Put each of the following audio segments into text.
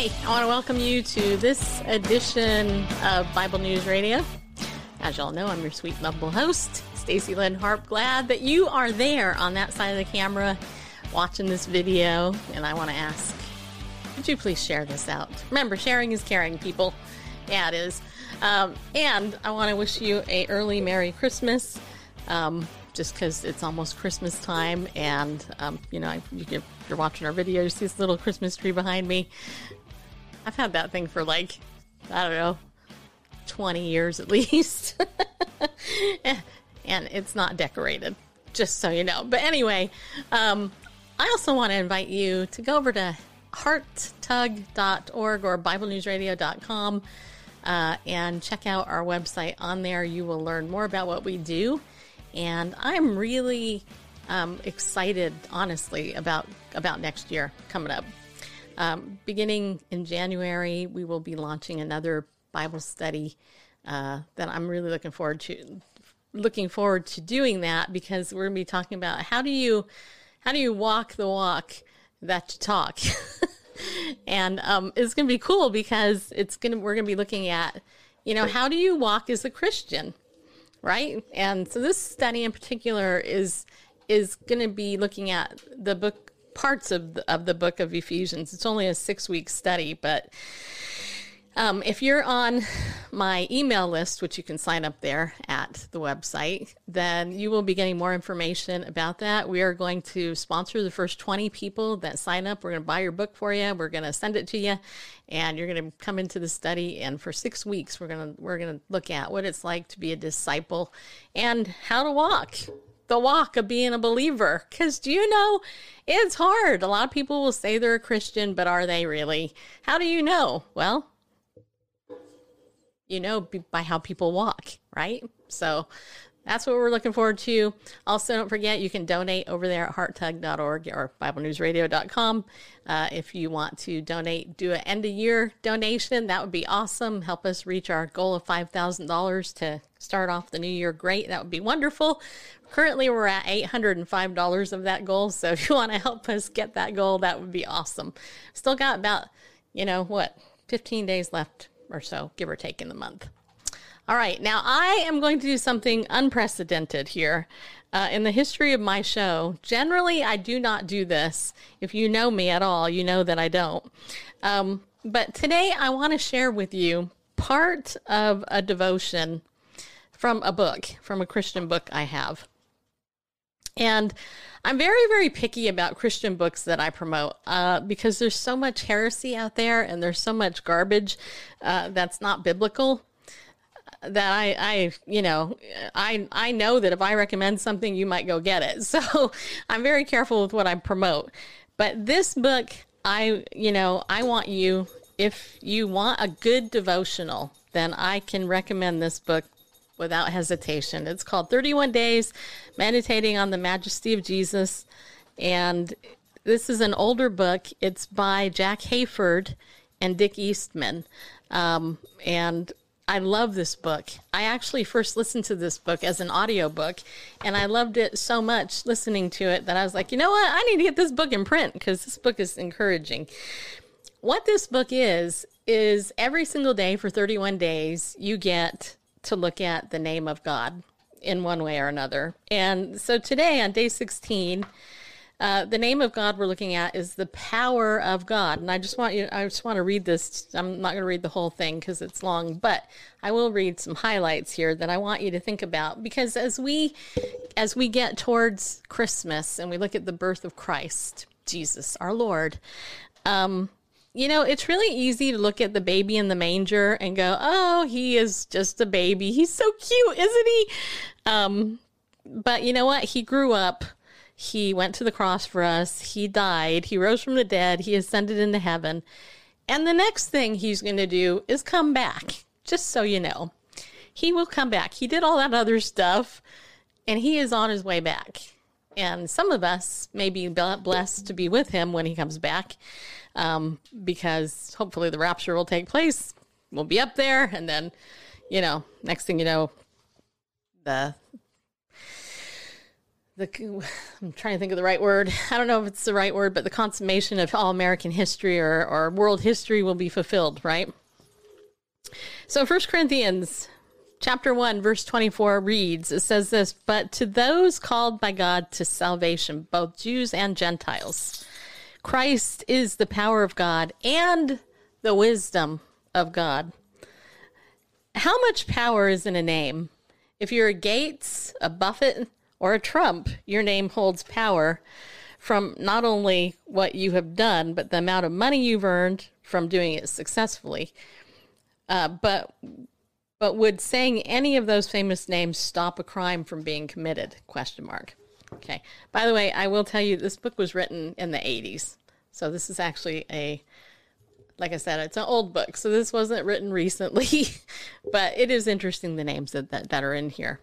Hey, I want to welcome you to this edition of Bible News Radio. As y'all know, I'm your sweet, lovable host, Stacy Lynn Harp. Glad that you are there on that side of the camera watching this video. And I want to ask, would you please share this out? Remember, sharing is caring, people. Yeah, it is. Um, and I want to wish you a early Merry Christmas. Um, just because it's almost Christmas time, and um, you know, you, are watching our video, you see this little Christmas tree behind me. I've had that thing for like, I don't know, 20 years at least. and it's not decorated, just so you know. But anyway, um, I also want to invite you to go over to hearttug.org or BibleNewsRadio.com uh, and check out our website. On there, you will learn more about what we do. And I'm really um, excited, honestly, about about next year coming up. Um, beginning in January, we will be launching another Bible study uh, that I'm really looking forward to. Looking forward to doing that because we're going to be talking about how do you how do you walk the walk that you talk, and um, it's going to be cool because it's going to we're going to be looking at you know how do you walk as a Christian, right? And so this study in particular is is going to be looking at the book parts of the, of the book of Ephesians. It's only a six week study, but um, if you're on my email list, which you can sign up there at the website, then you will be getting more information about that. We are going to sponsor the first 20 people that sign up. We're going to buy your book for you. We're going to send it to you, and you're going to come into the study. And for six weeks, we're going to we're going to look at what it's like to be a disciple and how to walk the walk of being a believer. Because do you know it's hard? A lot of people will say they're a Christian, but are they really? How do you know? Well, you know by how people walk, right? So that's what we're looking forward to. Also, don't forget you can donate over there at hearttug.org or BibleNewsRadio.com. Uh, if you want to donate, do an end of year donation. That would be awesome. Help us reach our goal of $5,000 to start off the new year great. That would be wonderful. Currently, we're at $805 of that goal. So if you want to help us get that goal, that would be awesome. Still got about, you know, what, 15 days left or so, give or take in the month. All right, now I am going to do something unprecedented here. Uh, in the history of my show, generally I do not do this. If you know me at all, you know that I don't. Um, but today I want to share with you part of a devotion from a book, from a Christian book I have. And I'm very, very picky about Christian books that I promote uh, because there's so much heresy out there and there's so much garbage uh, that's not biblical that I, I, you know, I, I know that if I recommend something, you might go get it. So I'm very careful with what I promote. But this book, I, you know, I want you, if you want a good devotional, then I can recommend this book without hesitation. It's called 31 Days Meditating on the Majesty of Jesus. And this is an older book. It's by Jack Hayford and Dick Eastman. Um, and I love this book. I actually first listened to this book as an audiobook, and I loved it so much listening to it that I was like, you know what? I need to get this book in print because this book is encouraging. What this book is, is every single day for 31 days, you get to look at the name of God in one way or another. And so today on day 16, uh, the name of God we're looking at is the power of God. And I just want you, I just want to read this. I'm not going to read the whole thing because it's long, but I will read some highlights here that I want you to think about because as we, as we get towards Christmas and we look at the birth of Christ, Jesus, our Lord, um, you know, it's really easy to look at the baby in the manger and go, "Oh, he is just a baby. He's so cute, isn't he?" Um, but you know what? He grew up. He went to the cross for us. He died. He rose from the dead. He ascended into heaven. And the next thing he's going to do is come back. Just so you know, he will come back. He did all that other stuff, and he is on his way back. And some of us may be blessed to be with him when he comes back um, because hopefully the rapture will take place. We'll be up there, and then, you know, next thing you know, the the I'm trying to think of the right word. I don't know if it's the right word, but the consummation of all American history or, or world history will be fulfilled, right? So First Corinthians chapter 1 verse 24 reads it says this but to those called by god to salvation both jews and gentiles christ is the power of god and the wisdom of god how much power is in a name if you're a gates a buffett or a trump your name holds power from not only what you have done but the amount of money you've earned from doing it successfully uh, but but would saying any of those famous names stop a crime from being committed? Question mark. Okay. By the way, I will tell you this book was written in the 80s. So this is actually a like I said, it's an old book. So this wasn't written recently, but it is interesting the names that, that, that are in here.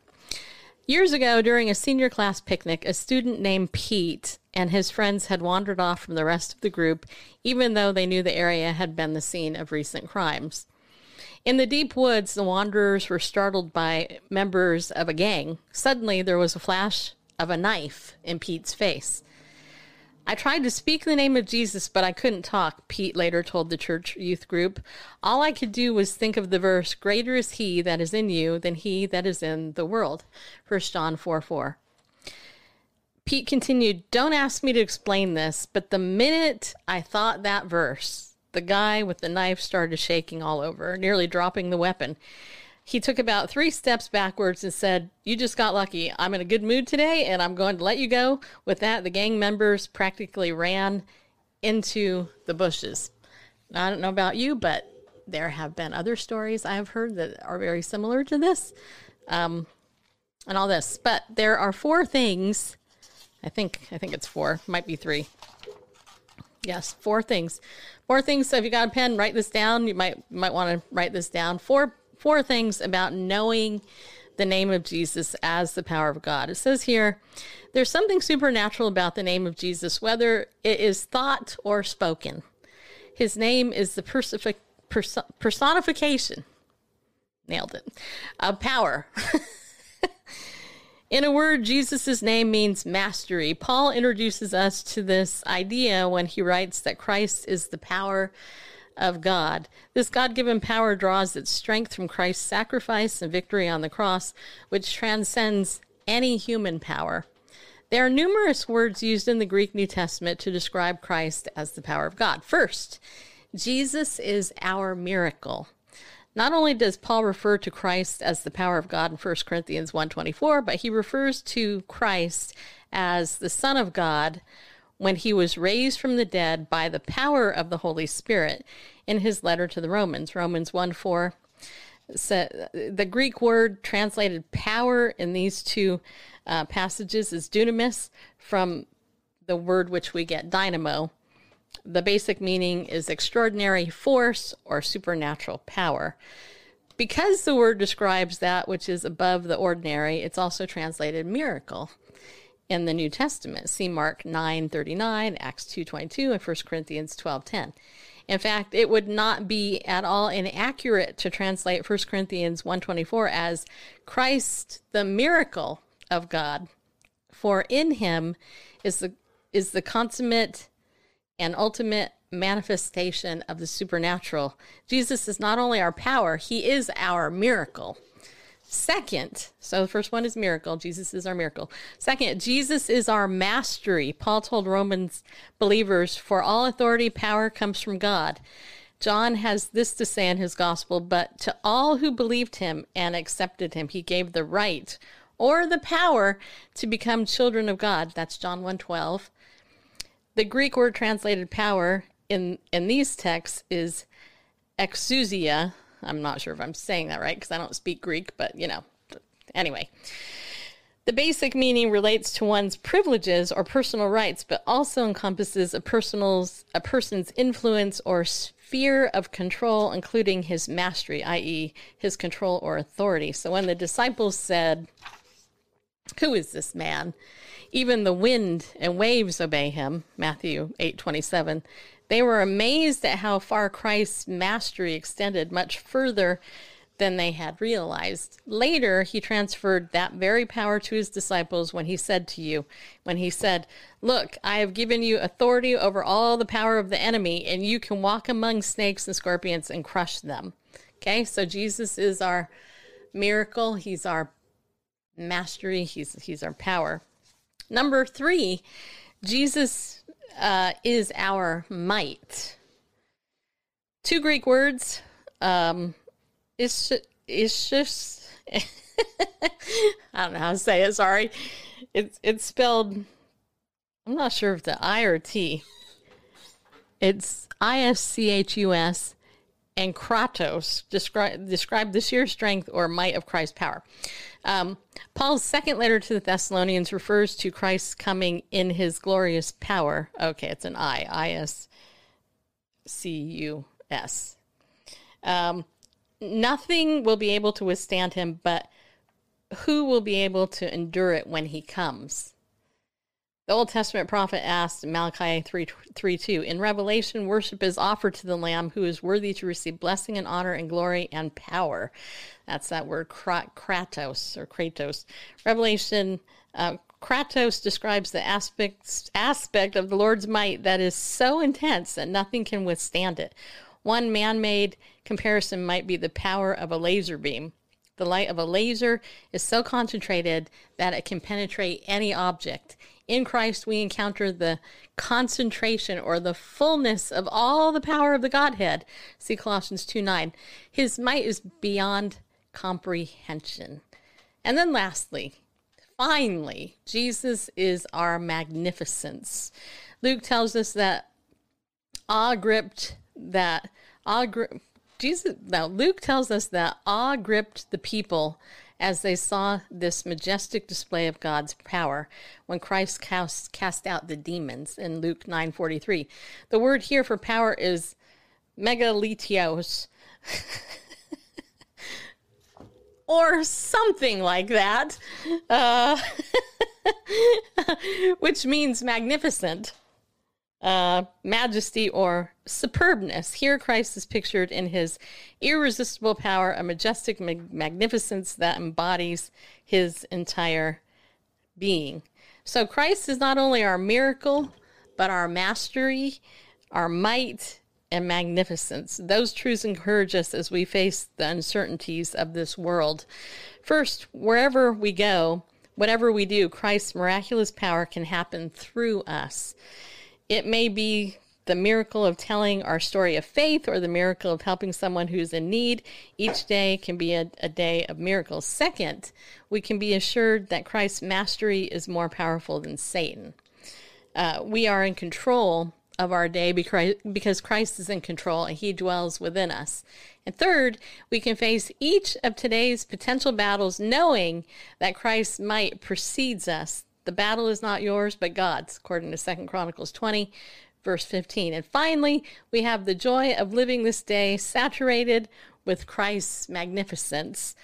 Years ago, during a senior class picnic, a student named Pete and his friends had wandered off from the rest of the group, even though they knew the area had been the scene of recent crimes. In the deep woods, the wanderers were startled by members of a gang. Suddenly, there was a flash of a knife in Pete's face. I tried to speak the name of Jesus, but I couldn't talk, Pete later told the church youth group. All I could do was think of the verse, Greater is he that is in you than he that is in the world. 1 John 4 4. Pete continued, Don't ask me to explain this, but the minute I thought that verse, the guy with the knife started shaking all over, nearly dropping the weapon. He took about three steps backwards and said, You just got lucky. I'm in a good mood today and I'm going to let you go. With that, the gang members practically ran into the bushes. Now, I don't know about you, but there have been other stories I've heard that are very similar to this um, and all this. But there are four things. I think I think it's four, might be three. Yes, four things Four things. So if you got a pen, write this down. You might might want to write this down. Four four things about knowing the name of Jesus as the power of God. It says here, there's something supernatural about the name of Jesus, whether it is thought or spoken. His name is the personification. Nailed it. Of power. In a word, Jesus' name means mastery. Paul introduces us to this idea when he writes that Christ is the power of God. This God given power draws its strength from Christ's sacrifice and victory on the cross, which transcends any human power. There are numerous words used in the Greek New Testament to describe Christ as the power of God. First, Jesus is our miracle. Not only does Paul refer to Christ as the power of God in 1 Corinthians 1:24, but he refers to Christ as the Son of God when he was raised from the dead by the power of the Holy Spirit in his letter to the Romans, Romans 1 4. the Greek word translated power in these two uh, passages is dunamis, from the word which we get dynamo, the basic meaning is extraordinary force or supernatural power. Because the word describes that which is above the ordinary, it's also translated miracle in the New Testament. See Mark 9:39, Acts 2:22, and 1 Corinthians 12:10. In fact, it would not be at all inaccurate to translate 1 Corinthians 1:24 as Christ the miracle of God, for in him is the is the consummate and ultimate manifestation of the supernatural. Jesus is not only our power, he is our miracle. Second, so the first one is miracle. Jesus is our miracle. Second, Jesus is our mastery. Paul told Romans believers, For all authority, power comes from God. John has this to say in his gospel, but to all who believed him and accepted him, he gave the right or the power to become children of God. That's John 112. The Greek word translated power in in these texts is exousia. I'm not sure if I'm saying that right because I don't speak Greek, but you know. Anyway, the basic meaning relates to one's privileges or personal rights, but also encompasses a personal's a person's influence or sphere of control, including his mastery, i.e., his control or authority. So when the disciples said, "Who is this man?" Even the wind and waves obey him, Matthew 8:27. They were amazed at how far Christ's mastery extended much further than they had realized. Later, he transferred that very power to his disciples when he said to you, when he said, Look, I have given you authority over all the power of the enemy, and you can walk among snakes and scorpions and crush them. Okay, so Jesus is our miracle, he's our mastery, he's, he's our power. Number three, Jesus uh, is our might. Two Greek words. Um, it's it's just I don't know how to say it. Sorry, it's it's spelled. I'm not sure if the I or T. It's I S C H U S and Kratos describe describe the sheer strength or might of Christ's power. Um, Paul's second letter to the Thessalonians refers to Christ's coming in his glorious power. Okay, it's an I, I S C U S. Um, nothing will be able to withstand him, but who will be able to endure it when he comes? The Old Testament prophet asked Malachi 3, 3 2, In Revelation, worship is offered to the Lamb who is worthy to receive blessing and honor and glory and power. That's that word kratos or kratos. Revelation, uh, kratos describes the aspect, aspect of the Lord's might that is so intense that nothing can withstand it. One man made comparison might be the power of a laser beam. The light of a laser is so concentrated that it can penetrate any object. In Christ, we encounter the concentration or the fullness of all the power of the Godhead. See Colossians 2 9. His might is beyond comprehension. And then, lastly, finally, Jesus is our magnificence. Luke tells us that awe gripped that awe gripped Jesus now Luke tells us that awe gripped the people as they saw this majestic display of God's power when Christ cast, cast out the demons in Luke 9:43. The word here for power is megalitios. or something like that, uh, which means magnificent uh, majesty or superbness. Here, Christ is pictured in his irresistible power, a majestic mag- magnificence that embodies his entire being. So, Christ is not only our miracle, but our mastery, our might, and magnificence. Those truths encourage us as we face the uncertainties of this world. First, wherever we go, whatever we do, Christ's miraculous power can happen through us. It may be the miracle of telling our story of faith or the miracle of helping someone who's in need. Each day can be a, a, day of miracles. Second, we can be assured that Christ's mastery is more powerful than Satan. Uh, we are in control of our day because Christ is in control and he dwells within us. And third, we can face each of today's potential battles knowing that Christ's might precedes us the battle is not yours, but God's, according to Second Chronicles 20, verse 15. And finally, we have the joy of living this day saturated with Christ's magnificence.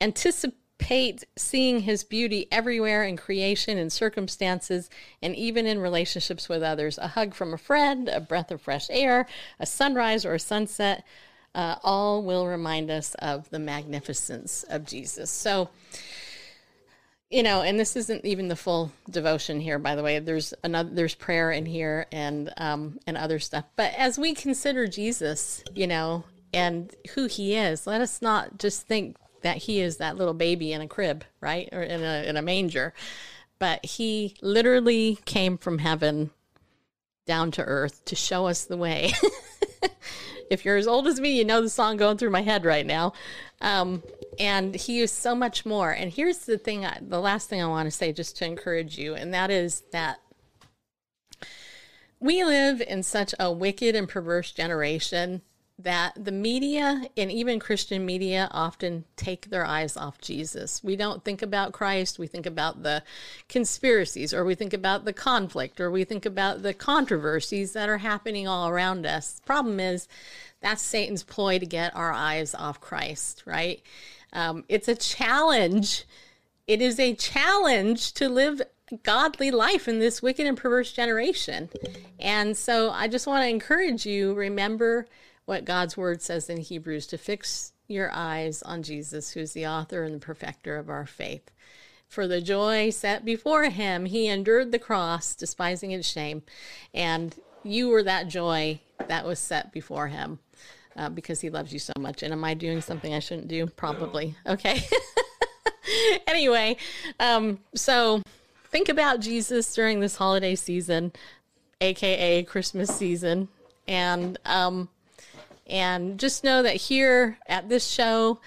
Anticipate seeing his beauty everywhere in creation and circumstances, and even in relationships with others. A hug from a friend, a breath of fresh air, a sunrise or a sunset. Uh, all will remind us of the magnificence of Jesus. So, you know, and this isn't even the full devotion here, by the way. There's another, there's prayer in here and um, and other stuff. But as we consider Jesus, you know, and who he is, let us not just think that he is that little baby in a crib, right, or in a in a manger, but he literally came from heaven down to earth to show us the way. if you're as old as me, you know the song going through my head right now. Um, and he is so much more. And here's the thing, the last thing I want to say, just to encourage you, and that is that we live in such a wicked and perverse generation that the media and even Christian media often take their eyes off Jesus. We don't think about Christ, we think about the conspiracies, or we think about the conflict, or we think about the controversies that are happening all around us. Problem is, that's Satan's ploy to get our eyes off Christ, right? Um, it's a challenge. It is a challenge to live godly life in this wicked and perverse generation. And so I just want to encourage you remember what God's word says in Hebrews to fix your eyes on Jesus, who's the author and the perfecter of our faith. For the joy set before him, he endured the cross, despising its shame. And you were that joy that was set before him uh, because he loves you so much. And am I doing something I shouldn't do? Probably. Okay. anyway, um, so think about Jesus during this holiday season, aka Christmas season, and um, and just know that here at this show,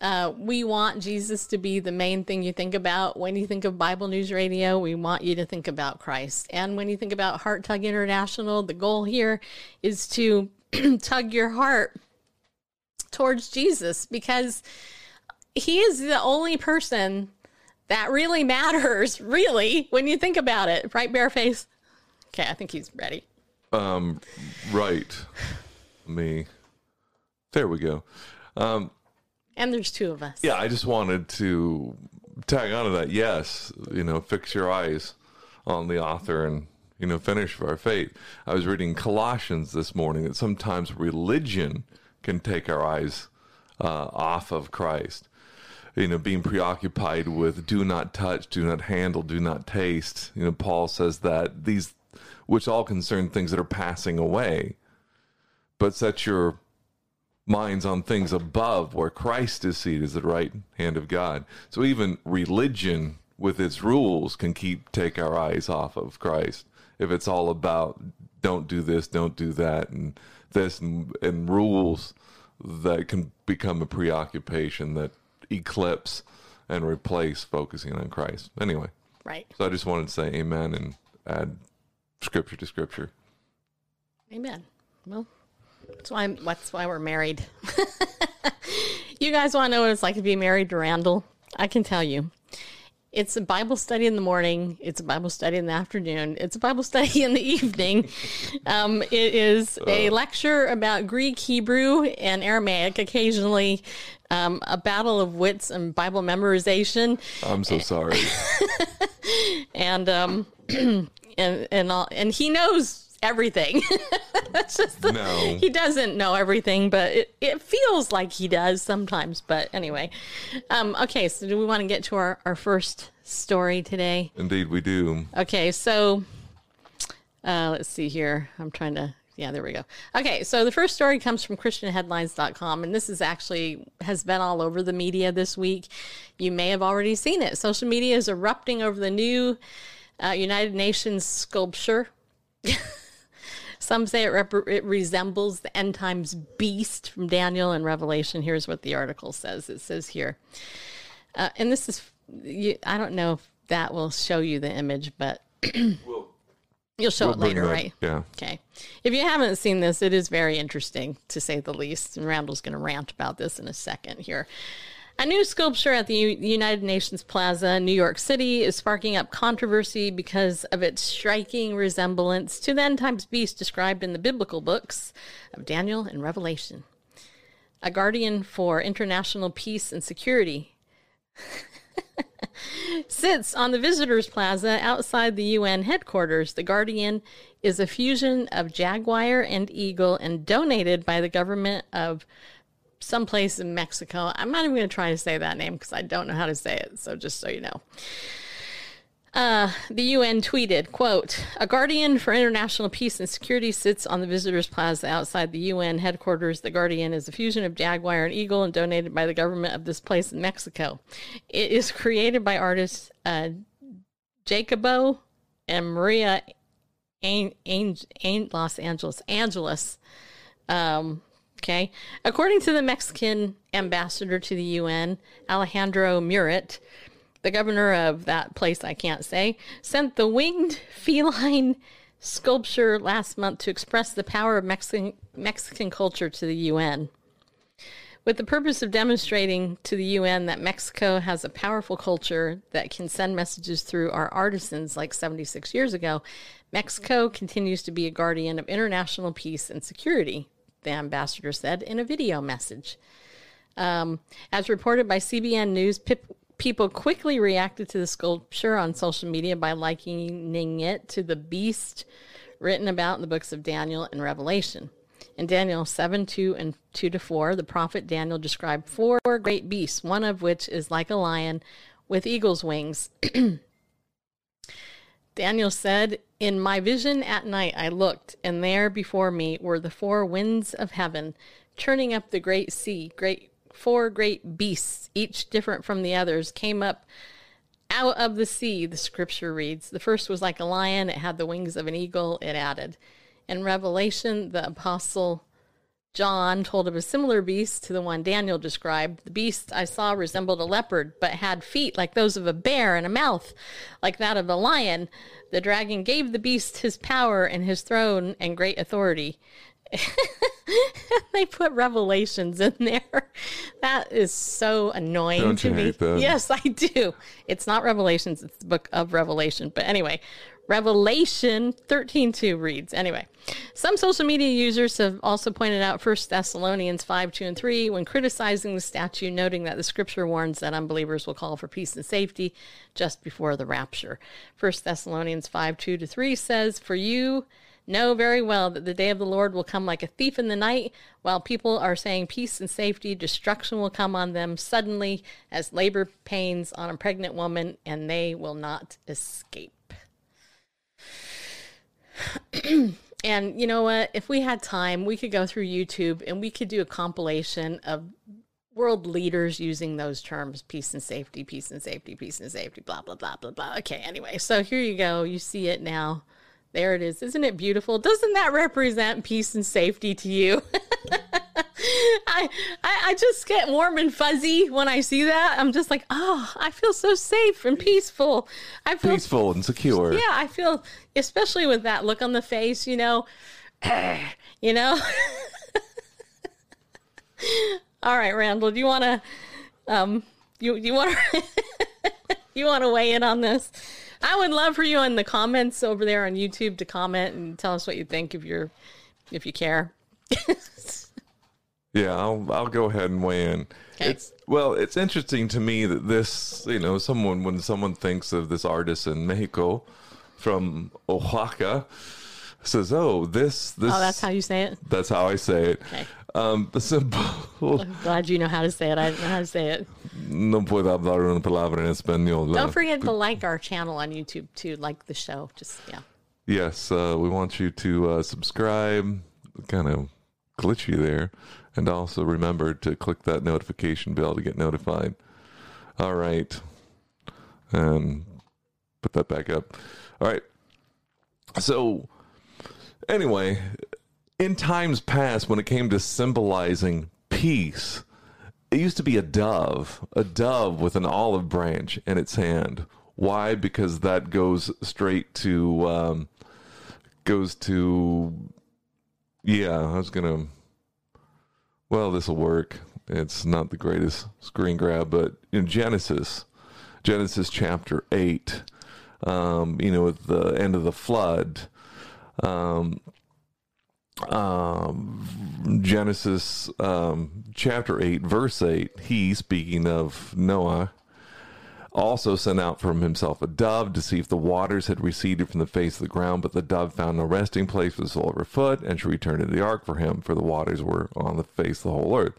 uh, we want Jesus to be the main thing you think about when you think of Bible News Radio. We want you to think about Christ, and when you think about Heart Tug International, the goal here is to tug your heart towards Jesus because he is the only person that really matters, really, when you think about it. Right, Bareface? Okay, I think he's ready. Um, right. Me. There we go. Um, and there's two of us. Yeah, I just wanted to tag on to that. Yes, you know, fix your eyes on the author and you know finish our faith. I was reading Colossians this morning that sometimes religion can take our eyes uh, off of Christ you know, being preoccupied with do not touch, do not handle, do not taste. You know, Paul says that these, which all concern things that are passing away, but set your minds on things above where Christ is seated as the right hand of God. So even religion with its rules can keep take our eyes off of Christ. If it's all about don't do this, don't do that, and this and, and rules that can become a preoccupation that eclipse and replace focusing on Christ. Anyway. Right. So I just wanted to say amen and add scripture to scripture. Amen. Well, that's why that's why we're married. you guys want to know what it's like to be married to Randall? I can tell you. It's a Bible study in the morning. It's a Bible study in the afternoon. It's a Bible study in the evening. Um, it is a uh. lecture about Greek, Hebrew, and Aramaic. Occasionally, um, a battle of wits and Bible memorization. I'm so sorry. and um, and and all, and he knows everything. That's just the, no. he doesn't know everything, but it, it feels like he does sometimes. But anyway, um, okay. So do we want to get to our our first story today? Indeed, we do. Okay, so uh, let's see here. I'm trying to yeah, there we go. Okay, so the first story comes from christianheadlines.com and this is actually has been all over the media this week. You may have already seen it. Social media is erupting over the new uh, United Nations sculpture. Some say it, rep- it resembles the end times beast from Daniel and Revelation. Here's what the article says. It says here, uh, and this is, you, I don't know if that will show you the image, but You'll show we'll it later, that, right? Yeah. Okay. If you haven't seen this, it is very interesting to say the least. And Randall's going to rant about this in a second here. A new sculpture at the U- United Nations Plaza in New York City is sparking up controversy because of its striking resemblance to the end times beast described in the biblical books of Daniel and Revelation. A guardian for international peace and security sits on the visitors plaza outside the UN headquarters. The Guardian is a fusion of jaguar and eagle and donated by the government of someplace in Mexico. I'm not even going to try to say that name because I don't know how to say it. So just so you know. Uh, the UN tweeted, quote, a guardian for international peace and security sits on the visitors plaza outside the UN headquarters. The guardian is a fusion of jaguar and eagle and donated by the government of this place in Mexico. It is created by artists uh, Jacobo and Maria Ain, Los Angeles. Angeles. Um, okay. According to the Mexican ambassador to the UN, Alejandro Murat, the governor of that place I can't say, sent the winged feline sculpture last month to express the power of Mexican, Mexican culture to the UN. With the purpose of demonstrating to the UN that Mexico has a powerful culture that can send messages through our artisans like 76 years ago, Mexico continues to be a guardian of international peace and security, the ambassador said in a video message. Um, as reported by CBN News, Pip People quickly reacted to the sculpture on social media by likening it to the beast written about in the books of Daniel and Revelation. In Daniel 7 2 and 2 to 4, the prophet Daniel described four great beasts, one of which is like a lion with eagle's wings. Daniel said, In my vision at night I looked, and there before me were the four winds of heaven, churning up the great sea. Great four great beasts, each different from the others, came up out of the sea, the scripture reads. The first was like a lion, it had the wings of an eagle, it added. In Revelation, the apostle John told of a similar beast to the one Daniel described. The beast I saw resembled a leopard, but had feet like those of a bear and a mouth like that of a lion. The dragon gave the beast his power and his throne and great authority. they put revelations in there. That is so annoying Don't to you me. hate that? Yes, I do. It's not Revelations, it's the book of Revelation. But anyway, Revelation 13:2 reads. Anyway, some social media users have also pointed out 1 Thessalonians 5, 2 and 3 when criticizing the statue, noting that the scripture warns that unbelievers will call for peace and safety just before the rapture. 1 Thessalonians 5, 2 to 3 says, For you know very well that the day of the Lord will come like a thief in the night, while people are saying peace and safety, destruction will come on them suddenly as labor pains on a pregnant woman, and they will not escape. and you know what? If we had time, we could go through YouTube and we could do a compilation of world leaders using those terms peace and safety, peace and safety, peace and safety, blah, blah, blah, blah, blah. Okay, anyway, so here you go. You see it now. There it is. Isn't it beautiful? Doesn't that represent peace and safety to you? I, I I just get warm and fuzzy when I see that. I'm just like, oh, I feel so safe and peaceful. I feel Peaceful and secure. yeah, I feel especially with that look on the face, you know, you know. All right, Randall, do you want to um you you want to you want to weigh in on this? I would love for you in the comments over there on YouTube to comment and tell us what you think if you're if you care. Yeah, I'll I'll go ahead and weigh in. Okay. It's well, it's interesting to me that this, you know, someone when someone thinks of this artist in Mexico from Oaxaca says, "Oh, this this Oh, that's how you say it. that's how I say it." Okay. Um, the symbol I'm glad you know how to say it. I don't know how to say it. no puedo hablar una palabra en español. Don't forget to like our channel on YouTube too. Like the show. Just yeah. Yes, uh, we want you to uh, subscribe. Kind of glitchy there, and also remember to click that notification bell to get notified. All right, and put that back up. All right. So, anyway, in times past, when it came to symbolizing peace, it used to be a dove, a dove with an olive branch in its hand. Why? Because that goes straight to, um, goes to, yeah, I was going to, well, this will work. It's not the greatest screen grab, but in Genesis, Genesis chapter 8, um, you know, at the end of the flood, um, um, Genesis um, chapter 8, verse 8, he, speaking of Noah, also sent out from himself a dove to see if the waters had receded from the face of the ground, but the dove found no resting place for the sole of her foot, and she returned to the ark for him, for the waters were on the face of the whole earth.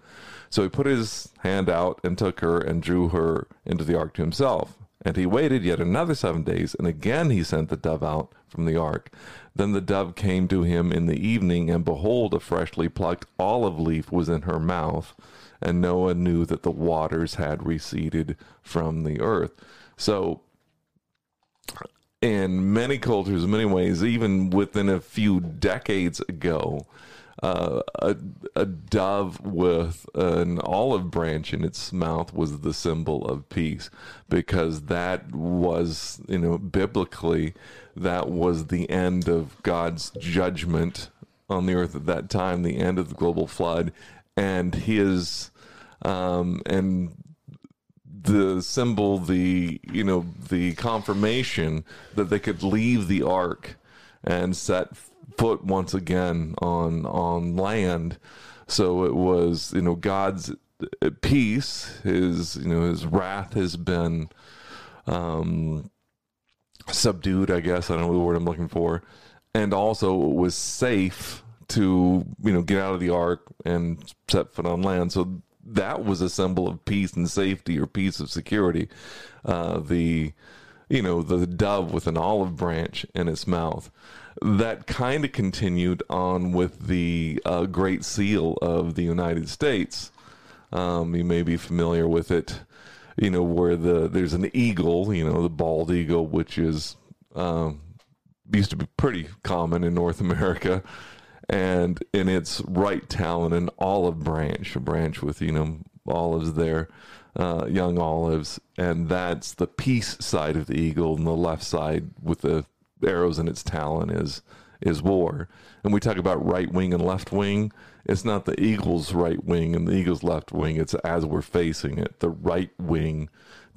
So he put his hand out and took her and drew her into the ark to himself. And he waited yet another seven days, and again he sent the dove out from the ark. Then the dove came to him in the evening, and behold, a freshly plucked olive leaf was in her mouth. And Noah knew that the waters had receded from the earth. So, in many cultures, many ways, even within a few decades ago, uh, a, a dove with an olive branch in its mouth was the symbol of peace because that was, you know, biblically, that was the end of God's judgment on the earth at that time, the end of the global flood, and his, um, and the symbol, the you know, the confirmation that they could leave the ark and set foot once again on on land. So it was you know God's peace. His you know his wrath has been um, subdued. I guess I don't know the word I'm looking for, and also it was safe to you know get out of the ark and set foot on land. So that was a symbol of peace and safety or peace of security. Uh, the you know the dove with an olive branch in its mouth. That kind of continued on with the uh, Great Seal of the United States. Um, you may be familiar with it, you know, where the there's an eagle, you know, the bald eagle, which is um, used to be pretty common in North America, and in its right talon, an olive branch, a branch with you know olives there, uh, young olives, and that's the peace side of the eagle, and the left side with the arrows in its talon is is war. And we talk about right wing and left wing. It's not the eagle's right wing and the eagle's left wing. It's as we're facing it. The right wing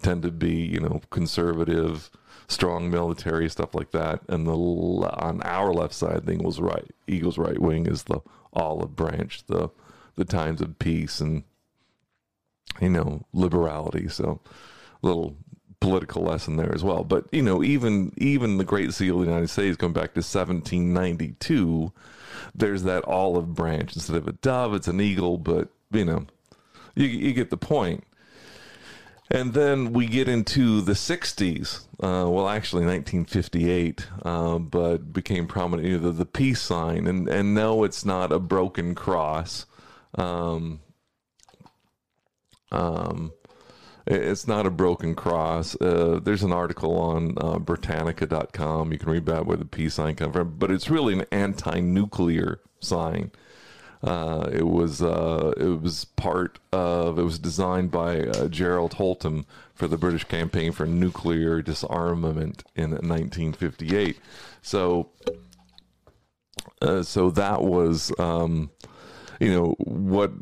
tend to be, you know, conservative, strong military stuff like that, and the on our left side, Eagles right Eagles right wing is the olive branch, the the times of peace and you know liberality. So a little political lesson there as well. But you know, even even the Great Seal of the United States, going back to 1792, there's that olive branch instead of a dove, it's an eagle. But you know, you you get the point. And then we get into the 60s. Uh, well, actually, 1958, uh, but became prominent. You know, the, the peace sign. And, and no, it's not a broken cross. Um, um, it's not a broken cross. Uh, there's an article on uh, Britannica.com. You can read about where the peace sign comes from, but it's really an anti-nuclear sign. Uh, it was uh, it was part of it was designed by uh, Gerald Holtom for the British campaign for nuclear disarmament in 1958. So uh, so that was um, you know what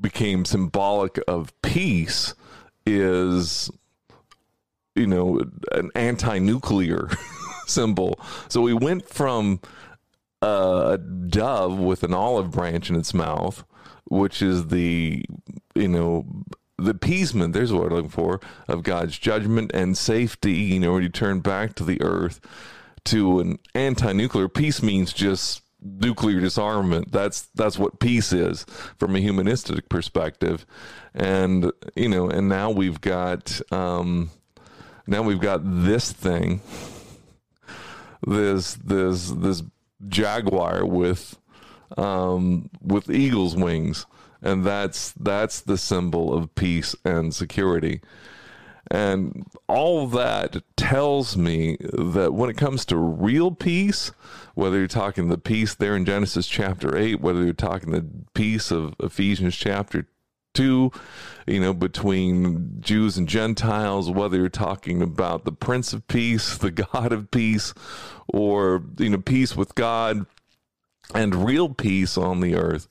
became symbolic of peace is you know an anti-nuclear symbol. So we went from a dove with an olive branch in its mouth, which is the, you know, the appeasement, there's what I'm looking for, of God's judgment and safety, you know, when you turn back to the earth, to an anti nuclear peace means just nuclear disarmament. That's that's what peace is from a humanistic perspective. And you know, and now we've got um now we've got this thing. This this this jaguar with um, with eagle's wings, and that's that's the symbol of peace and security. And all that tells me that when it comes to real peace, whether you're talking the peace there in Genesis chapter 8, whether you're talking the peace of Ephesians chapter 2, you know, between Jews and Gentiles, whether you're talking about the Prince of Peace, the God of peace, or, you know, peace with God and real peace on the earth.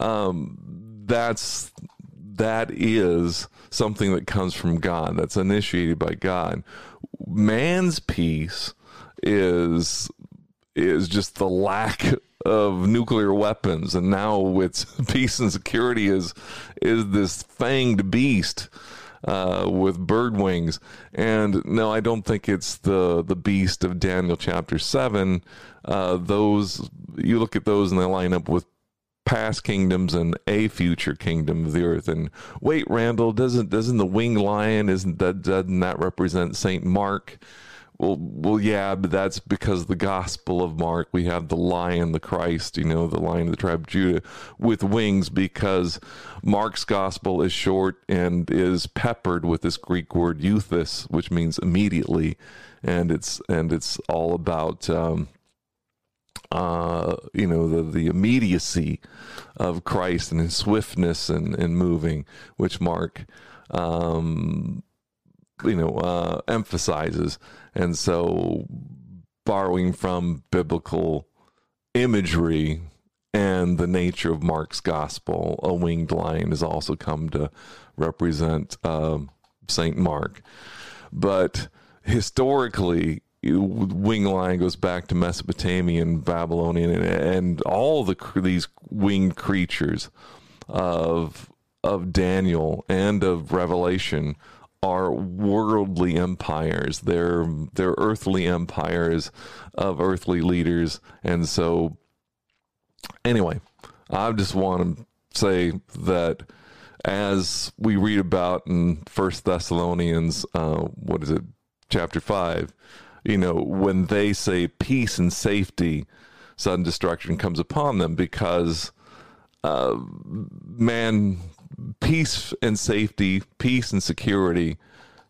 Um, that's that is something that comes from God. That's initiated by God. Man's peace is is just the lack of nuclear weapons, and now its peace and security is is this fanged beast uh, with bird wings. And no, I don't think it's the the beast of Daniel chapter seven. Uh, those you look at those and they line up with past kingdoms and a future kingdom of the earth. And wait, Randall, doesn't doesn't the winged lion isn't that doesn't that represent Saint Mark? Well, well, yeah, but that's because the Gospel of Mark, we have the Lion, the Christ, you know, the Lion of the tribe of Judah, with wings. Because Mark's Gospel is short and is peppered with this Greek word euthys, which means immediately, and it's and it's all about. Um, uh, you know the the immediacy of Christ and his swiftness and, and moving, which Mark um, you know uh, emphasizes, and so borrowing from biblical imagery and the nature of Mark's gospel, a winged lion has also come to represent um, Saint Mark, but historically winged lion goes back to Mesopotamian, Babylonian, and, and all the these winged creatures of of Daniel and of Revelation are worldly empires. They're they're earthly empires of earthly leaders, and so anyway, I just want to say that as we read about in First Thessalonians, uh, what is it, chapter five, you know, when they say peace and safety, sudden destruction comes upon them because uh, man, peace and safety, peace and security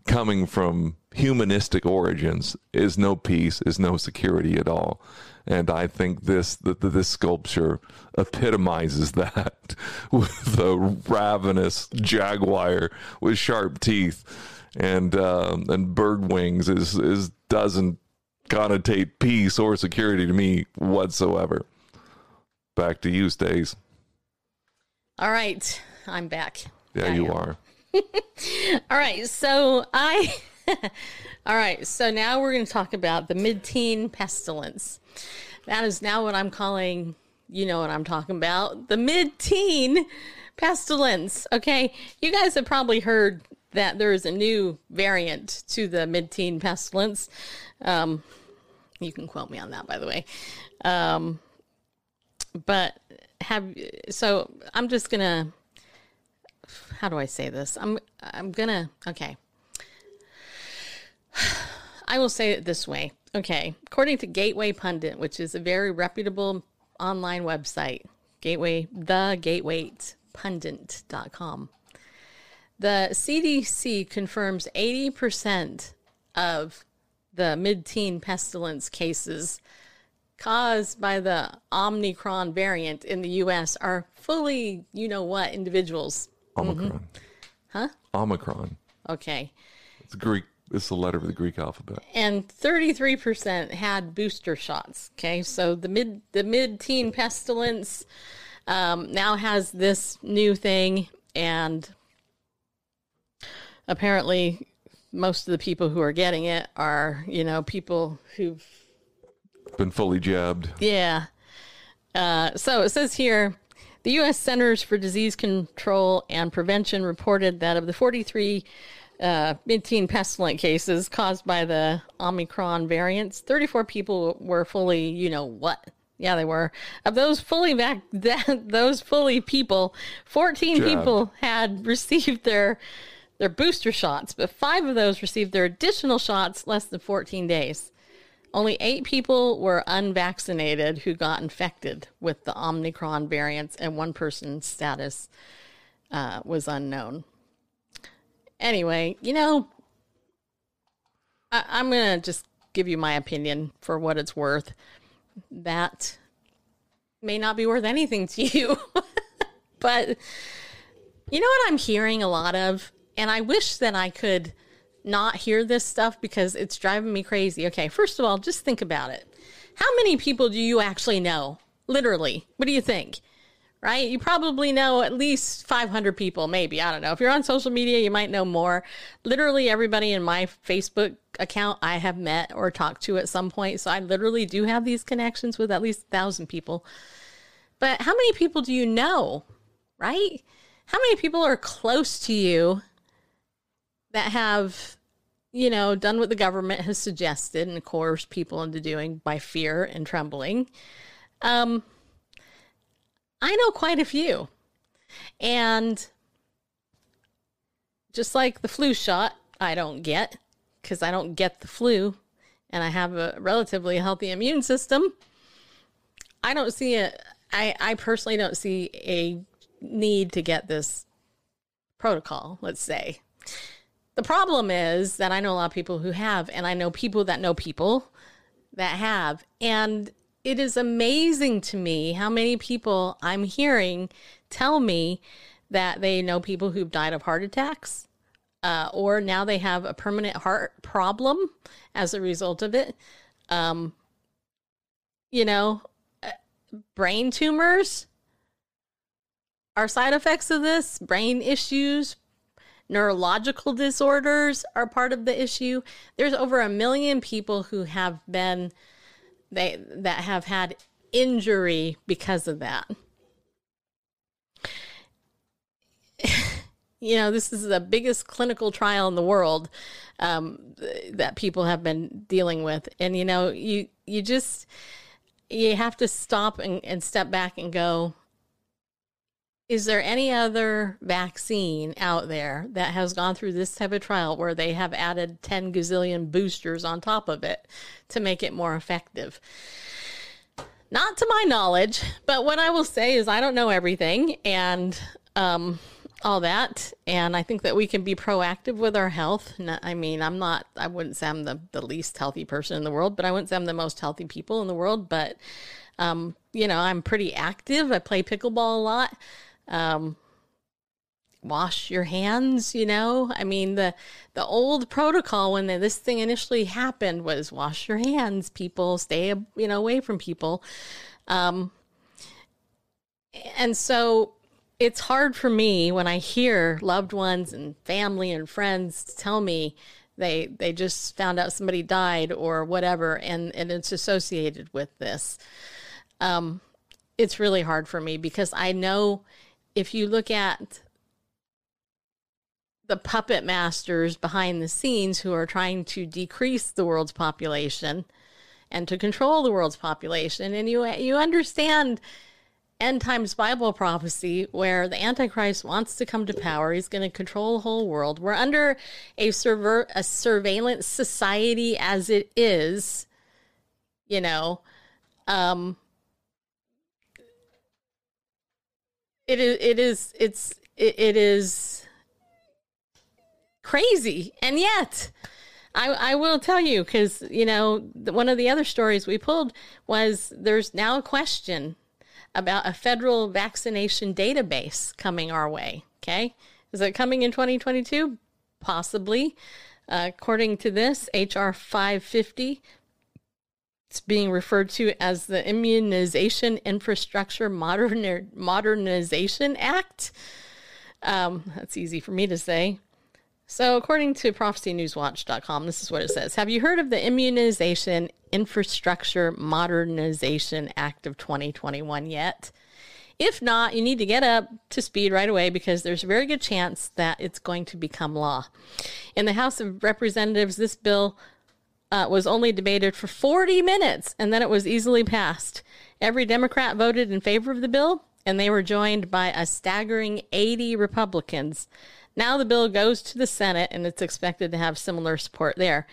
coming from humanistic origins is no peace, is no security at all. And I think this that this sculpture epitomizes that with a ravenous jaguar with sharp teeth and uh, and bird wings is is doesn't connotate peace or security to me whatsoever. Back to you, Stace. All right, I'm back. Yeah, you are. All right, so I. All right, so now we're going to talk about the mid-teen pestilence. That is now what I'm calling. You know what I'm talking about? The mid-teen pestilence. Okay, you guys have probably heard that there is a new variant to the mid-teen pestilence. Um, you can quote me on that, by the way. Um, but have so I'm just gonna. How do I say this? I'm I'm gonna okay. I will say it this way. Okay, according to Gateway Pundit, which is a very reputable online website, Gateway the Gatewaypundit.com. The CDC confirms 80% of the mid-teen pestilence cases caused by the Omicron variant in the US are fully, you know what, individuals. Omicron. Mm-hmm. Huh? Omicron. Okay. It's Greek. It's the letter of the Greek alphabet. And 33% had booster shots. Okay. So the mid the mid teen pestilence um, now has this new thing and apparently most of the people who are getting it are, you know, people who've been fully jabbed. Yeah. Uh, so it says here the U.S. Centers for Disease Control and Prevention reported that of the 43 uh, mid teen pestilent cases caused by the Omicron variants, 34 people were fully, you know what? Yeah, they were. Of those fully vac- that, those fully people, 14 Jabbed. people had received their their booster shots, but five of those received their additional shots less than 14 days. Only eight people were unvaccinated who got infected with the Omicron variants, and one person's status uh, was unknown. Anyway, you know, I- I'm going to just give you my opinion for what it's worth. That may not be worth anything to you. but you know what I'm hearing a lot of? And I wish that I could not hear this stuff because it's driving me crazy. Okay, first of all, just think about it. How many people do you actually know? Literally. What do you think? Right? You probably know at least 500 people, maybe. I don't know. If you're on social media, you might know more. Literally everybody in my Facebook account I have met or talked to at some point. So I literally do have these connections with at least a thousand people. But how many people do you know? Right? How many people are close to you that have, you know, done what the government has suggested and coerced people into doing by fear and trembling. Um, I know quite a few. And just like the flu shot, I don't get because I don't get the flu and I have a relatively healthy immune system. I don't see a, I, I personally don't see a need to get this protocol, let's say. The problem is that I know a lot of people who have, and I know people that know people that have. And it is amazing to me how many people I'm hearing tell me that they know people who've died of heart attacks, uh, or now they have a permanent heart problem as a result of it. Um, you know, uh, brain tumors are side effects of this, brain issues, neurological disorders are part of the issue. There's over a million people who have been they that have had injury because of that. you know, this is the biggest clinical trial in the world um, that people have been dealing with, and you know, you you just you have to stop and, and step back and go, is there any other vaccine out there that has gone through this type of trial where they have added 10 gazillion boosters on top of it to make it more effective? Not to my knowledge, but what I will say is I don't know everything and um, all that. And I think that we can be proactive with our health. I mean, I'm not, I wouldn't say I'm the, the least healthy person in the world, but I wouldn't say I'm the most healthy people in the world. But, um, you know, I'm pretty active. I play pickleball a lot um, wash your hands you know? I mean the the old protocol when the, this thing initially happened was wash your hands people. Stay you know away from people. Um, and so it's hard for me when i hear loved ones and family and friends tell me they they just found out somebody died or whatever and and it's associated with this. Um, it's really hard for me because i know if you look at the puppet masters behind the scenes who are trying to decrease the world's population and to control the world's population and you you understand end times bible prophecy where the antichrist wants to come to power he's going to control the whole world. We're under a server a surveillance society as it is you know um it is it is it's it, it is crazy. And yet I, I will tell you because you know one of the other stories we pulled was there's now a question about a federal vaccination database coming our way okay? Is it coming in 2022 possibly. Uh, according to this hr 550 it's being referred to as the Immunization Infrastructure Modern- Modernization Act. Um, that's easy for me to say. So, according to prophecynewswatch.com, this is what it says Have you heard of the Immunization Infrastructure Modernization Act of 2021 yet? If not, you need to get up to speed right away because there's a very good chance that it's going to become law. In the House of Representatives, this bill uh, was only debated for 40 minutes and then it was easily passed. Every Democrat voted in favor of the bill, and they were joined by a staggering 80 Republicans. Now the bill goes to the Senate and it's expected to have similar support there.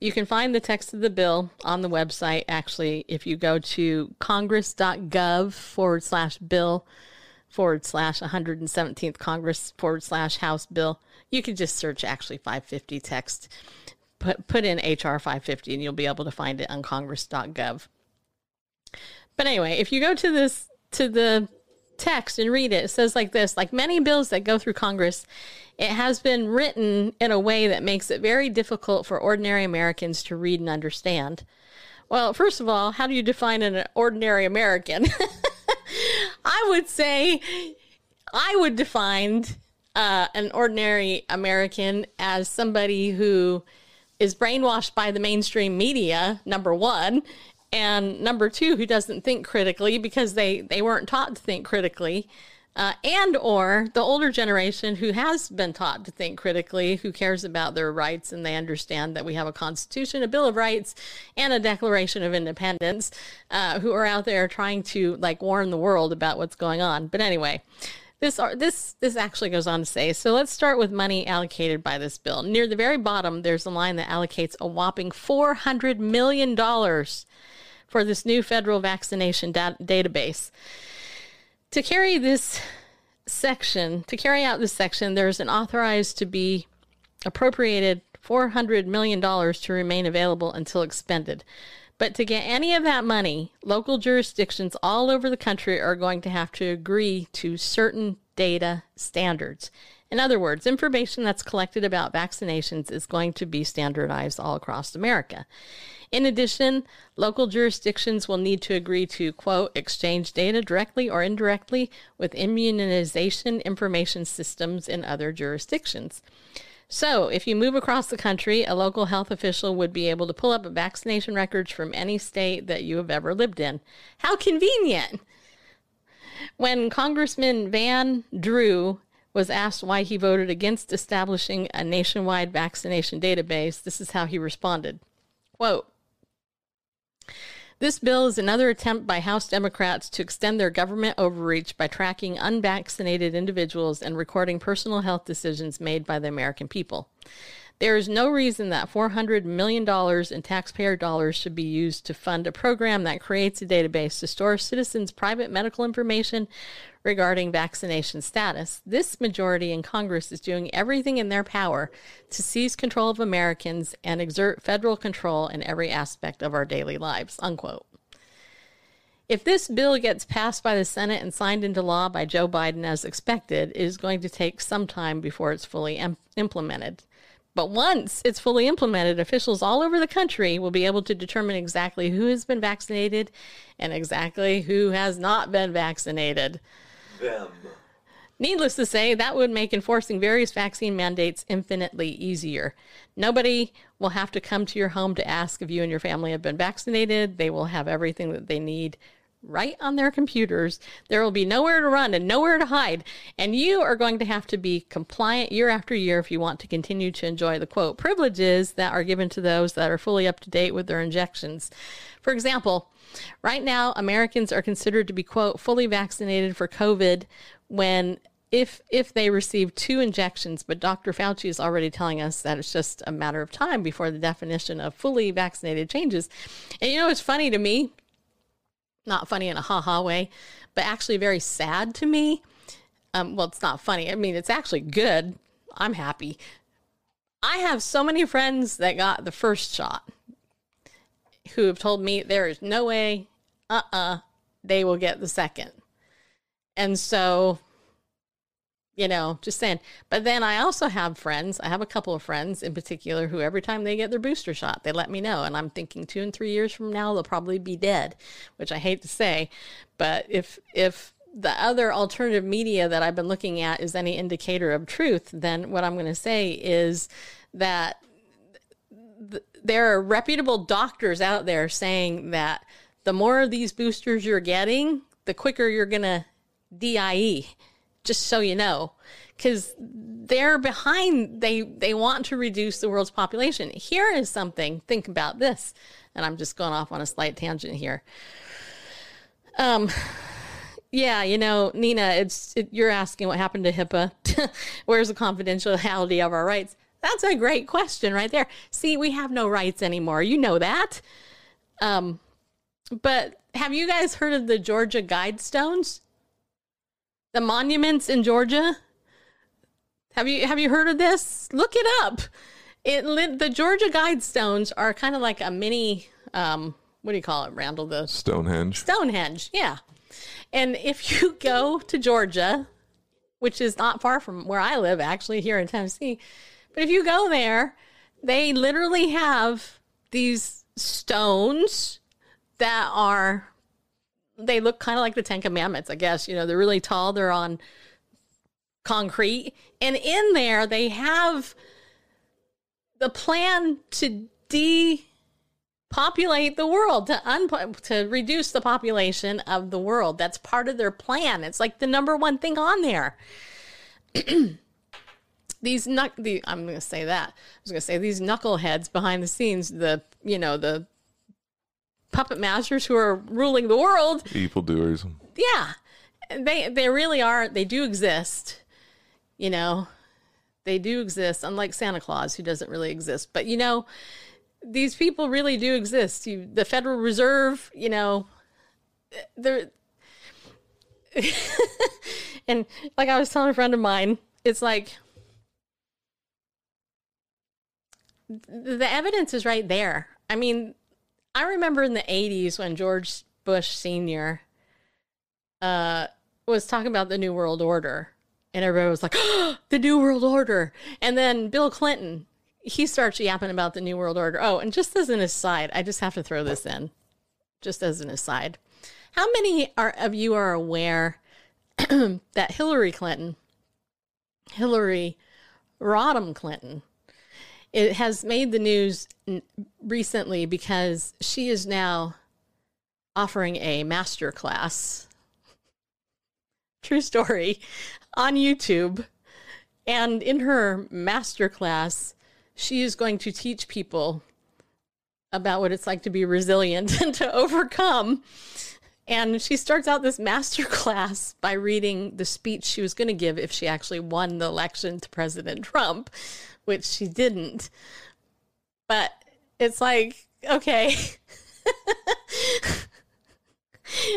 You can find the text of the bill on the website. Actually, if you go to congress.gov forward slash bill forward slash 117th Congress forward slash House bill, you can just search actually 550 text put put in HR 550 and you'll be able to find it on congress.gov. But anyway, if you go to this to the text and read it, it says like this, like many bills that go through Congress, it has been written in a way that makes it very difficult for ordinary Americans to read and understand. Well, first of all, how do you define an ordinary American? I would say I would define uh, an ordinary American as somebody who is brainwashed by the mainstream media, number one, and number two, who doesn't think critically because they, they weren't taught to think critically. Uh, and or the older generation who has been taught to think critically, who cares about their rights and they understand that we have a constitution, a bill of rights, and a declaration of independence, uh, who are out there trying to like warn the world about what's going on. But anyway, this this this actually goes on to say, so let's start with money allocated by this bill. Near the very bottom, there's a line that allocates a whopping 400 million dollars for this new federal vaccination da- database. To carry this section, to carry out this section, there's an authorized to be appropriated $400 million to remain available until expended. But to get any of that money, local jurisdictions all over the country are going to have to agree to certain data standards. In other words, information that's collected about vaccinations is going to be standardized all across America. In addition, local jurisdictions will need to agree to, quote, exchange data directly or indirectly with immunization information systems in other jurisdictions. So, if you move across the country, a local health official would be able to pull up vaccination records from any state that you have ever lived in. How convenient! When Congressman Van Drew was asked why he voted against establishing a nationwide vaccination database, this is how he responded. Quote, This bill is another attempt by House Democrats to extend their government overreach by tracking unvaccinated individuals and recording personal health decisions made by the American people. There is no reason that $400 million in taxpayer dollars should be used to fund a program that creates a database to store citizens' private medical information regarding vaccination status. This majority in Congress is doing everything in their power to seize control of Americans and exert federal control in every aspect of our daily lives. Unquote. If this bill gets passed by the Senate and signed into law by Joe Biden as expected, it is going to take some time before it's fully em- implemented. But once it's fully implemented, officials all over the country will be able to determine exactly who has been vaccinated and exactly who has not been vaccinated. Them. Needless to say, that would make enforcing various vaccine mandates infinitely easier. Nobody will have to come to your home to ask if you and your family have been vaccinated. They will have everything that they need right on their computers. There will be nowhere to run and nowhere to hide. And you are going to have to be compliant year after year if you want to continue to enjoy the quote privileges that are given to those that are fully up to date with their injections. For example, right now, Americans are considered to be quote fully vaccinated for COVID when if if they receive two injections, but Dr. Fauci is already telling us that it's just a matter of time before the definition of fully vaccinated changes. And you know, it's funny to me not funny in a ha ha way, but actually very sad to me. Um, well, it's not funny. I mean, it's actually good. I'm happy. I have so many friends that got the first shot who have told me there is no way, uh uh-uh, uh, they will get the second. And so you know, just saying. But then I also have friends. I have a couple of friends in particular who every time they get their booster shot, they let me know. And I'm thinking two and three years from now they'll probably be dead, which I hate to say. But if if the other alternative media that I've been looking at is any indicator of truth, then what I'm going to say is that th- there are reputable doctors out there saying that the more of these boosters you're getting, the quicker you're going to DIE just so you know because they're behind they they want to reduce the world's population. Here is something think about this. And i'm just going off on a slight tangent here. Um yeah you know nina it's it, you're asking what happened to hipaa. Where's the confidentiality of our rights? That's a great question right there. See we have no rights anymore. You know that. Um but have you guys heard of the georgia guidestones the monuments in Georgia. Have you have you heard of this? Look it up. It the Georgia Guidestones are kind of like a mini um, what do you call it, Randall? The Stonehenge. Stonehenge, yeah. And if you go to Georgia, which is not far from where I live, actually, here in Tennessee, but if you go there, they literally have these stones that are they look kind of like the Ten Commandments, I guess. You know, they're really tall, they're on concrete. And in there, they have the plan to depopulate the world, to, un- to reduce the population of the world. That's part of their plan. It's like the number one thing on there. these knuck the I'm going to say that. I was going to say these knuckleheads behind the scenes, the you know, the puppet masters who are ruling the world. Evildoers. Yeah. They they really are they do exist. You know. They do exist, unlike Santa Claus, who doesn't really exist. But you know, these people really do exist. You, the Federal Reserve, you know, they're and like I was telling a friend of mine, it's like the evidence is right there. I mean, I remember in the 80s when George Bush Sr. Uh, was talking about the New World Order. And everybody was like, oh, the New World Order. And then Bill Clinton, he starts yapping about the New World Order. Oh, and just as an aside, I just have to throw this in, just as an aside. How many are, of you are aware that Hillary Clinton, Hillary Rodham Clinton, it has made the news recently because she is now offering a master class. True story on YouTube. And in her master class, she is going to teach people about what it's like to be resilient and to overcome. And she starts out this master class by reading the speech she was going to give if she actually won the election to President Trump, which she didn't. But it's like, okay.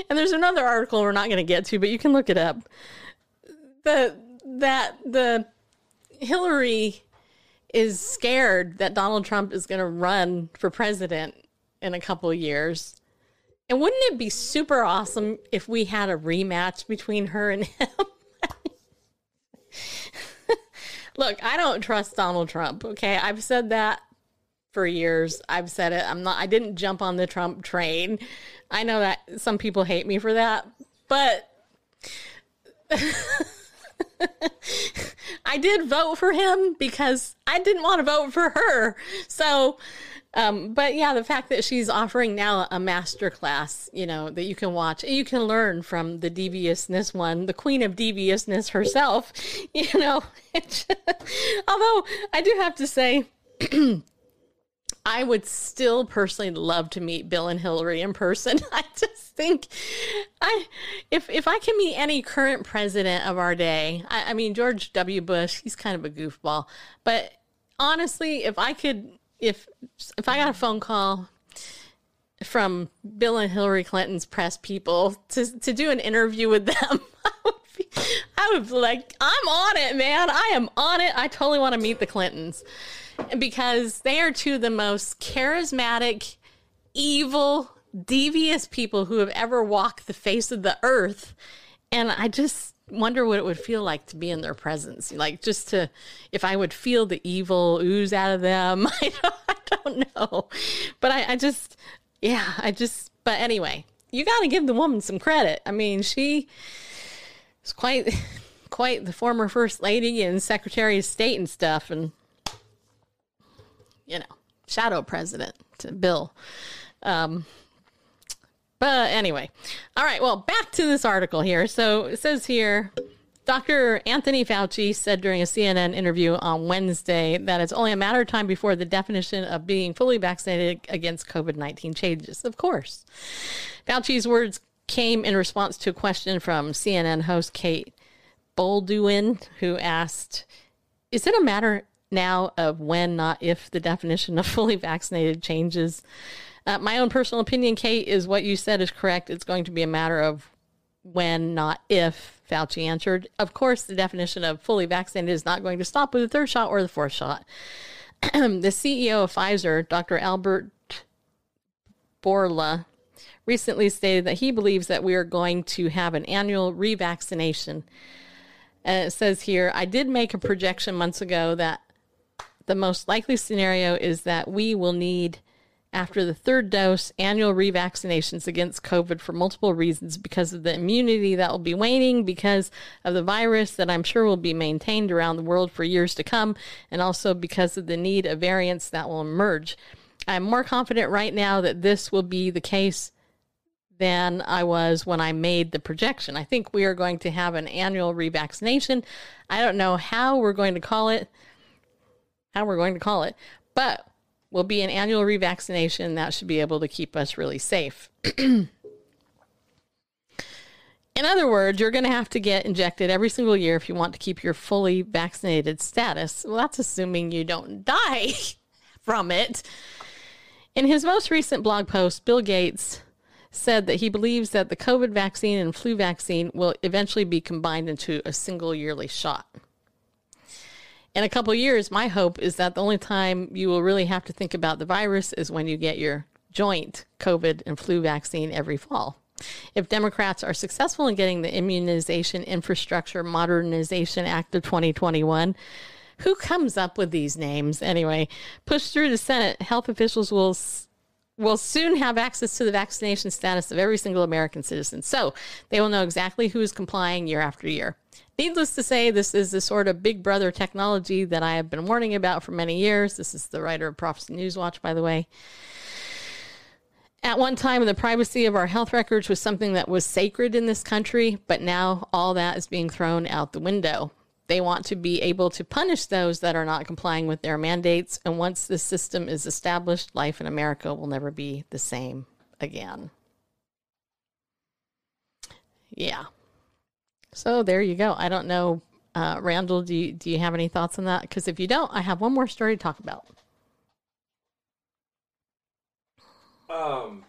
and there's another article we're not going to get to, but you can look it up. The that the Hillary is scared that Donald Trump is going to run for president in a couple years. And wouldn't it be super awesome if we had a rematch between her and him? Look, I don't trust Donald Trump, okay? I've said that for years. I've said it. I'm not I didn't jump on the Trump train. I know that some people hate me for that, but I did vote for him because I didn't want to vote for her. So, um, but yeah, the fact that she's offering now a master class, you know, that you can watch, you can learn from the deviousness one, the queen of deviousness herself, you know. although I do have to say, I would still personally love to meet Bill and Hillary in person. I just think I if if I can meet any current president of our day, I, I mean George W. Bush, he's kind of a goofball. But honestly, if I could if if I got a phone call from Bill and Hillary Clinton's press people to to do an interview with them, I would be, I would be like, I'm on it, man. I am on it. I totally want to meet the Clintons because they are two of the most charismatic, evil, devious people who have ever walked the face of the earth. And I just wonder what it would feel like to be in their presence. Like just to, if I would feel the evil ooze out of them. I don't, I don't know. But I, I just, yeah, I just, but anyway, you got to give the woman some credit. I mean, she is quite, quite the former first lady and secretary of state and stuff. And you know, shadow president to Bill. Um, but anyway, all right. Well, back to this article here. So it says here Dr. Anthony Fauci said during a CNN interview on Wednesday that it's only a matter of time before the definition of being fully vaccinated against COVID 19 changes. Of course. Fauci's words came in response to a question from CNN host Kate Bolduan, who asked, Is it a matter now of when, not if, the definition of fully vaccinated changes. Uh, my own personal opinion, Kate, is what you said is correct. It's going to be a matter of when, not if, Fauci answered. Of course, the definition of fully vaccinated is not going to stop with the third shot or the fourth shot. the CEO of Pfizer, Dr. Albert Bourla, recently stated that he believes that we are going to have an annual revaccination. And it says here, I did make a projection months ago that the most likely scenario is that we will need, after the third dose, annual revaccinations against COVID for multiple reasons because of the immunity that will be waning, because of the virus that I'm sure will be maintained around the world for years to come, and also because of the need of variants that will emerge. I'm more confident right now that this will be the case than I was when I made the projection. I think we are going to have an annual revaccination. I don't know how we're going to call it how we're going to call it, but will be an annual revaccination that should be able to keep us really safe. In other words, you're going to have to get injected every single year if you want to keep your fully vaccinated status. Well, that's assuming you don't die from it. In his most recent blog post, Bill Gates said that he believes that the COVID vaccine and flu vaccine will eventually be combined into a single yearly shot in a couple years, my hope is that the only time you will really have to think about the virus is when you get your joint COVID and flu vaccine every fall. If Democrats are successful in getting the Immunization Infrastructure Modernization Act of 2021, who comes up with these names anyway? Pushed through the Senate, health officials will will soon have access to the vaccination status of every single American citizen. So they will know exactly who is complying year after year. Needless to say, this is the sort of big brother technology that I have been warning about for many years. This is the writer of Prophecy Newswatch, by the way. At one time, the privacy of our health records was something that was sacred in this country, but now all that is being thrown out the window. They want to be able to punish those that are not complying with their mandates. And once this system is established, life in America will never be the same again. Yeah. So there you go. I don't know, uh, Randall. Do you, do you have any thoughts on that? Because if you don't, I have one more story to talk about. Um,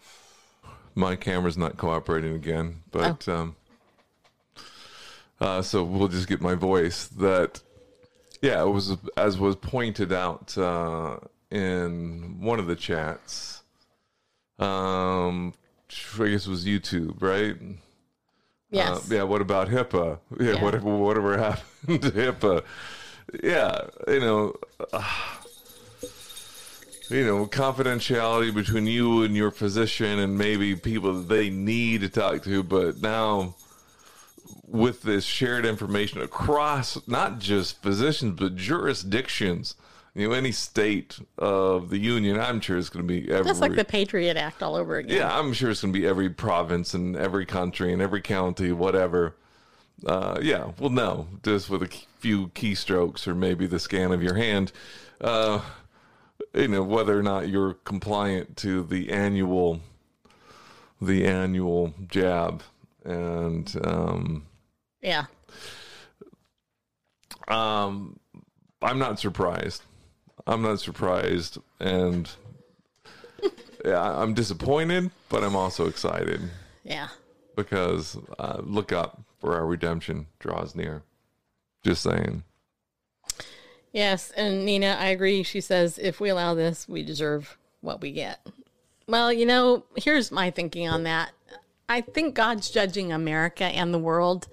my camera's not cooperating again, but Oh. um, uh, so we'll just get my voice. That yeah, it was as was pointed out uh, in one of the chats. Um, I guess it was YouTube, right? Yes. Uh, yeah. What about HIPAA? Yeah. Yeah. Whatever. Whatever happened to HIPAA? Yeah. You know. you know, confidentiality between you and your physician and maybe people that they need to talk to. But now, with this shared information across not just physicians, but jurisdictions, you know, any state of the union, I'm sure it's going to be every. That's like the Patriot Act all over again. Yeah, I'm sure it's going to be every province and every country and every county, whatever. Uh, yeah, well, no, just with a few keystrokes or maybe the scan of your hand, uh, you know, whether or not you're compliant to the annual, the annual jab, and um, Yeah. um, I'm not surprised. I'm not surprised, and yeah, I'm disappointed, but I'm also excited Yeah. because uh, look up for our redemption draws near. Just saying. Yes, and Nina, I agree. She says if we allow this, we deserve what we get. Well, you know, here's my thinking on that. I think God's judging America and the world.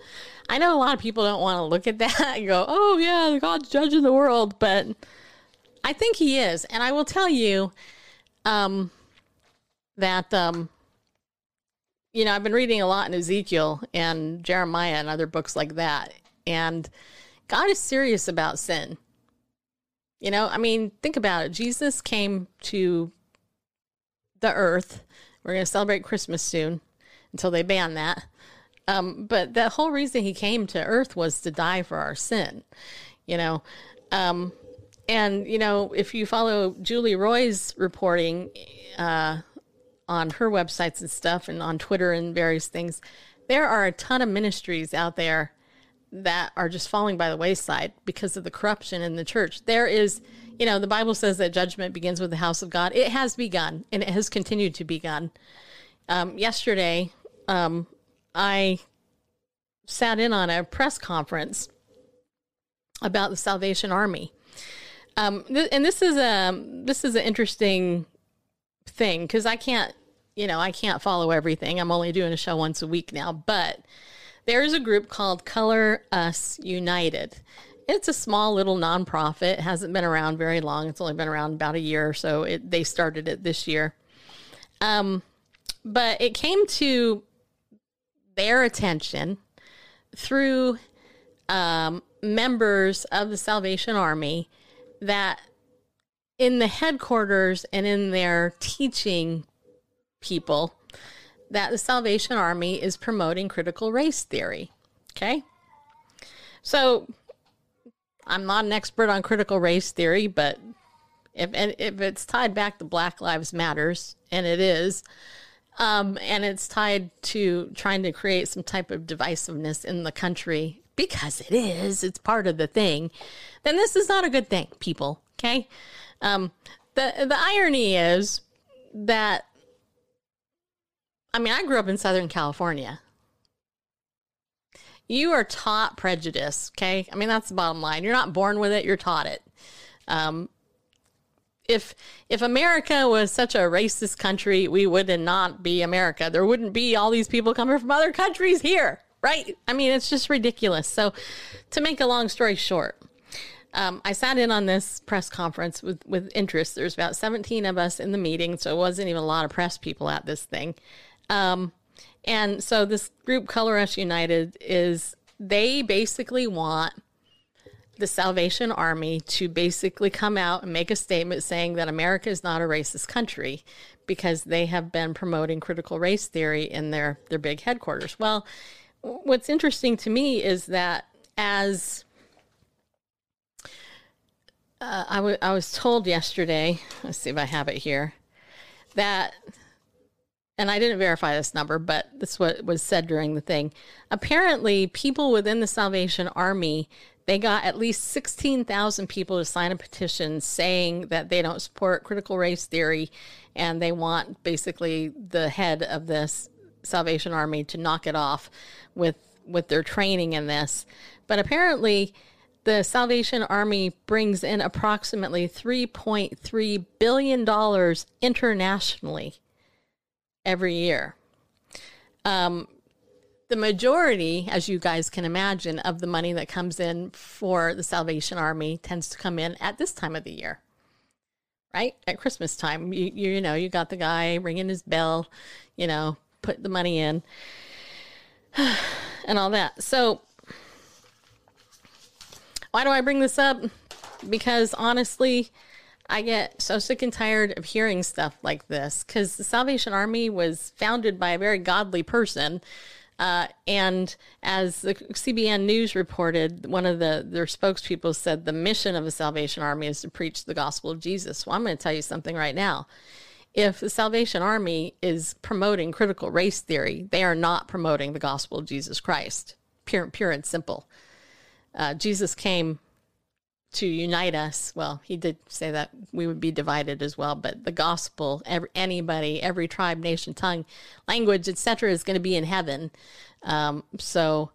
I know a lot of people don't want to look at that and go, "Oh yeah, God's judging the world," but I think he is. And I will tell you um that um you know, I've been reading a lot in Ezekiel and Jeremiah and other books like that. And God is serious about sin. You know, I mean, think about it. Jesus came to the earth. We're going to celebrate Christmas soon until they ban that. Um, but the whole reason he came to earth was to die for our sin, you know. Um, and, you know, if you follow Julie Roys reporting uh, on her websites and stuff and on Twitter and various things, there are a ton of ministries out there that are just falling by the wayside because of the corruption in the church. There is, you know, the Bible says that judgment begins with the house of God. It has begun and it has continued to begun. Um, yesterday, um, I sat in on a press conference about the Salvation Army. Um, th- and this is a this is an interesting thing because I can't, you know, I can't follow everything. I'm only doing a show once a week now, but there is a group called Color Us United. It's a small little nonprofit. It hasn't been around very long. It's only been around about a year or so. It, they started it this year. Um, but it came to their attention through um, members of the Salvation Army that in the headquarters and in their teaching people that the Salvation Army is promoting critical race theory. Okay. So I'm not an expert on critical race theory, but if if it's tied back to Black Lives Matters, and it is, um, and it's tied to trying to create some type of divisiveness in the country because it is, it's part of the thing, then this is not a good thing, people. Okay. Um, the the irony is that I mean, I grew up in Southern California. You are taught prejudice, okay? I mean, that's the bottom line. You're not born with it, you're taught it. Um, if if America was such a racist country, we would not be America. There wouldn't be all these people coming from other countries here, right? I mean, it's just ridiculous. So, to make a long story short, um, I sat in on this press conference with, with interest. There's about 17 of us in the meeting, so it wasn't even a lot of press people at this thing. Um, and so this group, Color Us United, is they basically want the Salvation Army to basically come out and make a statement saying that America is not a racist country because they have been promoting critical race theory in their, their big headquarters. Well, what's interesting to me is that as uh, I, w- I was told yesterday, let's see if I have it here, that, and I didn't verify this number, but this is what was said during the thing. Apparently, people within the Salvation Army, they got at least 16,000 people to sign a petition saying that they don't support critical race theory and they want basically the head of this Salvation Army to knock it off with with their training in this. But apparently, the Salvation Army brings in approximately $3.3 billion internationally every year. Um, the majority, as you guys can imagine, of the money that comes in for the Salvation Army tends to come in at this time of the year, right? At Christmas time. You, you, know, you got the guy ringing his bell, you know, put the money in and all that. So, why do I bring this up? Because honestly, I get so sick and tired of hearing stuff like this because the Salvation Army was founded by a very godly person. Uh, and as the CBN News reported, one of the their spokespeople said the mission of the Salvation Army is to preach the gospel of Jesus. Well, I'm going to tell you something right now. If the Salvation Army is promoting critical race theory, they are not promoting the gospel of Jesus Christ. Pure, pure and simple uh, Jesus came to unite us. Well, he did say that we would be divided as well, but the gospel, every, anybody, every tribe, nation, tongue, language, etc., is going to be in heaven. Um, so,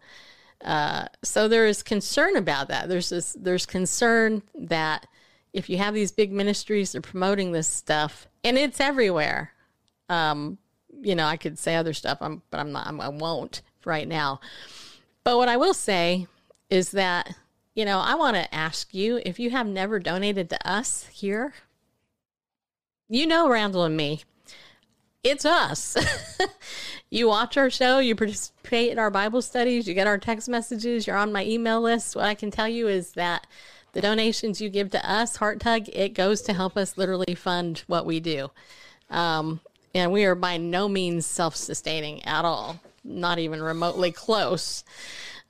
uh, so there is concern about that. There's this, there's concern that if you have these big ministries, they're promoting this stuff, and it's everywhere. Um, you know, I could say other stuff, I'm, but I'm not. I'm, I won't right now. But what I will say is that, you know, I want to ask you if you have never donated to us here, you know, Randall and me, it's us. you watch our show, you participate in our Bible studies, you get our text messages, you're on my email list. What I can tell you is that the donations you give to us, Heart Tug, it goes to help us literally fund what we do. Um, and we are by no means self sustaining at all, not even remotely close.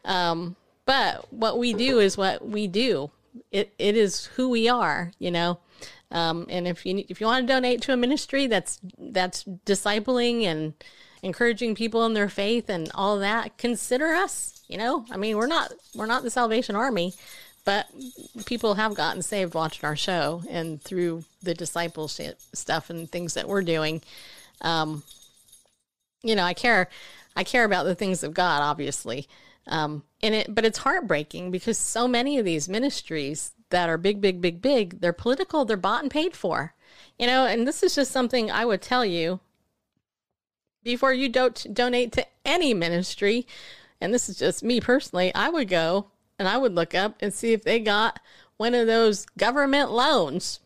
Um, but what we do is what we do. It it is who we are, you know. Um, and if you if you want to donate to a ministry that's that's discipling and encouraging people in their faith and all that, consider us. You know, I mean, we're not we're not the Salvation Army, but people have gotten saved watching our show and through the discipleship stuff and things that we're doing. Um, you know, I care I care about the things of God, obviously. Um, and it, but it's heartbreaking because so many of these ministries that are big, big, big, big, they're political, they're bought and paid for, you know. And this is just something I would tell you before you don't donate to any ministry. And this is just me personally. I would go and I would look up and see if they got one of those government loans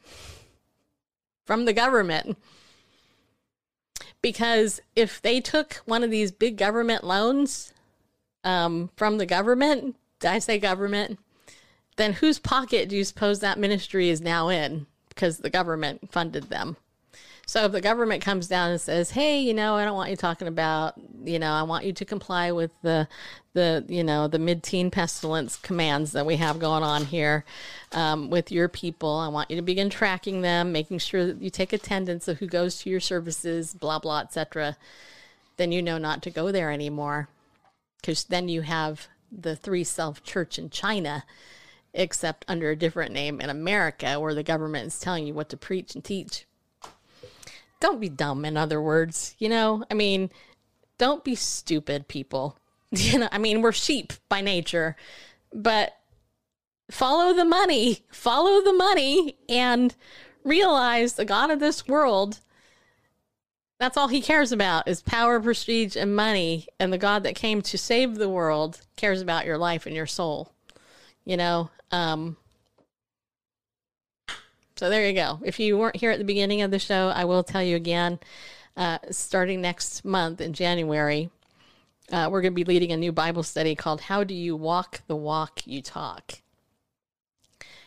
from the government. Because if they took one of these big government loans, um, from the government, I say government? Then whose pocket do you suppose that ministry is now in? Because the government funded them. So if the government comes down and says, "Hey, you know, I don't want you talking about, you know, I want you to comply with the, the, you know, the mid-teen pestilence commands that we have going on here um, with your people. I want you to begin tracking them, making sure that you take attendance of who goes to your services, blah blah, etc." Then you know not to go there anymore because then you have the three self church in China, except under a different name in America, where the government is telling you what to preach and teach. Don't be dumb, in other words. You know, I mean, don't be stupid, people. You know, I mean, we're sheep by nature, but follow the money, follow the money, and realize the God of this world that's all he cares about is power, prestige, and money. And the God that came to save the world cares about your life and your soul. You know? Um, so there you go. If you weren't here at the beginning of the show, I will tell you again. Uh, starting next month in January, uh, we're going to be leading a new Bible study called How Do You Walk the Walk You Talk?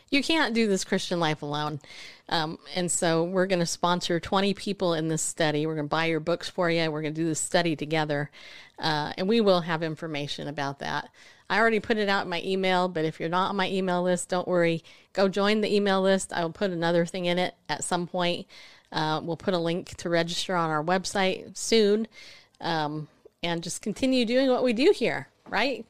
You can't do this Christian life alone. Um, and so we're going to sponsor 20 people in this study. We're going to buy your books for you. We're going to do this study together. Uh, and we will have information about that. I already put it out in my email, but if you're not on my email list, don't worry. Go join the email list. I will put another thing in it at some point. Uh, we'll put a link to register on our website soon. Um, and just continue doing what we do here, right?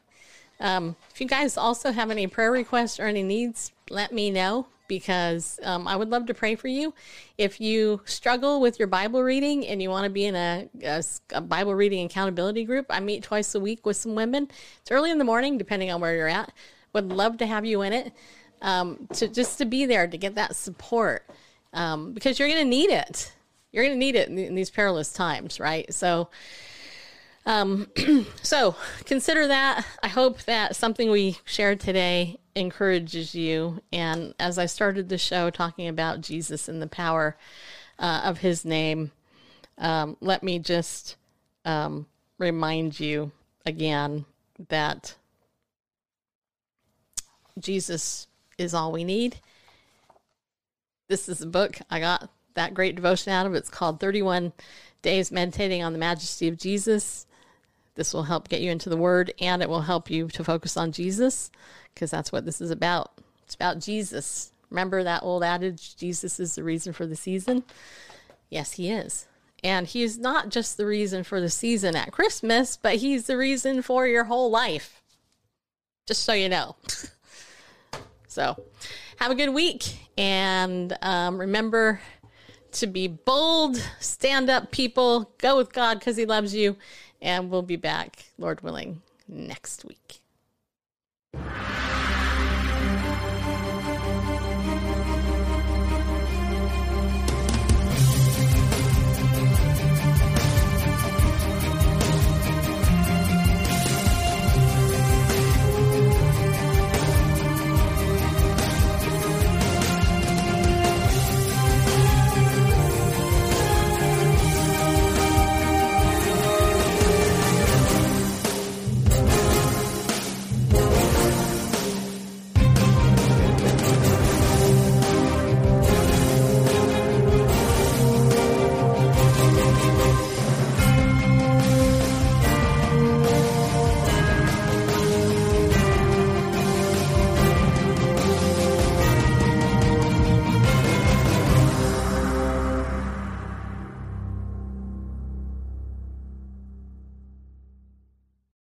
Um, if you guys also have any prayer requests or any needs, let me know because um, I would love to pray for you. If you struggle with your Bible reading and you want to be in a, a, a, Bible reading accountability group, I meet twice a week with some women. It's early in the morning, depending on where you're at. Would love to have you in it. Um, to just to be there to get that support um, because you're going to need it. You're going to need it in, in these perilous times, right? So. Um, so consider that. I hope that something we shared today encourages you. And as I started the show talking about Jesus and the power uh, of his name, um, let me just um, remind you again that Jesus is all we need. This is a book I got that great devotion out of. It's called 31 Days Meditating on the Majesty of Jesus. This will help get you into the Word and it will help you to focus on Jesus because that's what this is about. It's about Jesus. Remember that old adage, Jesus is the reason for the season? Yes, He is. And He's not just the reason for the season at Christmas, but He's the reason for your whole life. Just so you know. so, have a good week and um, remember to be bold, stand up, people, go with God because He loves you and we'll be back, Lord willing, next week.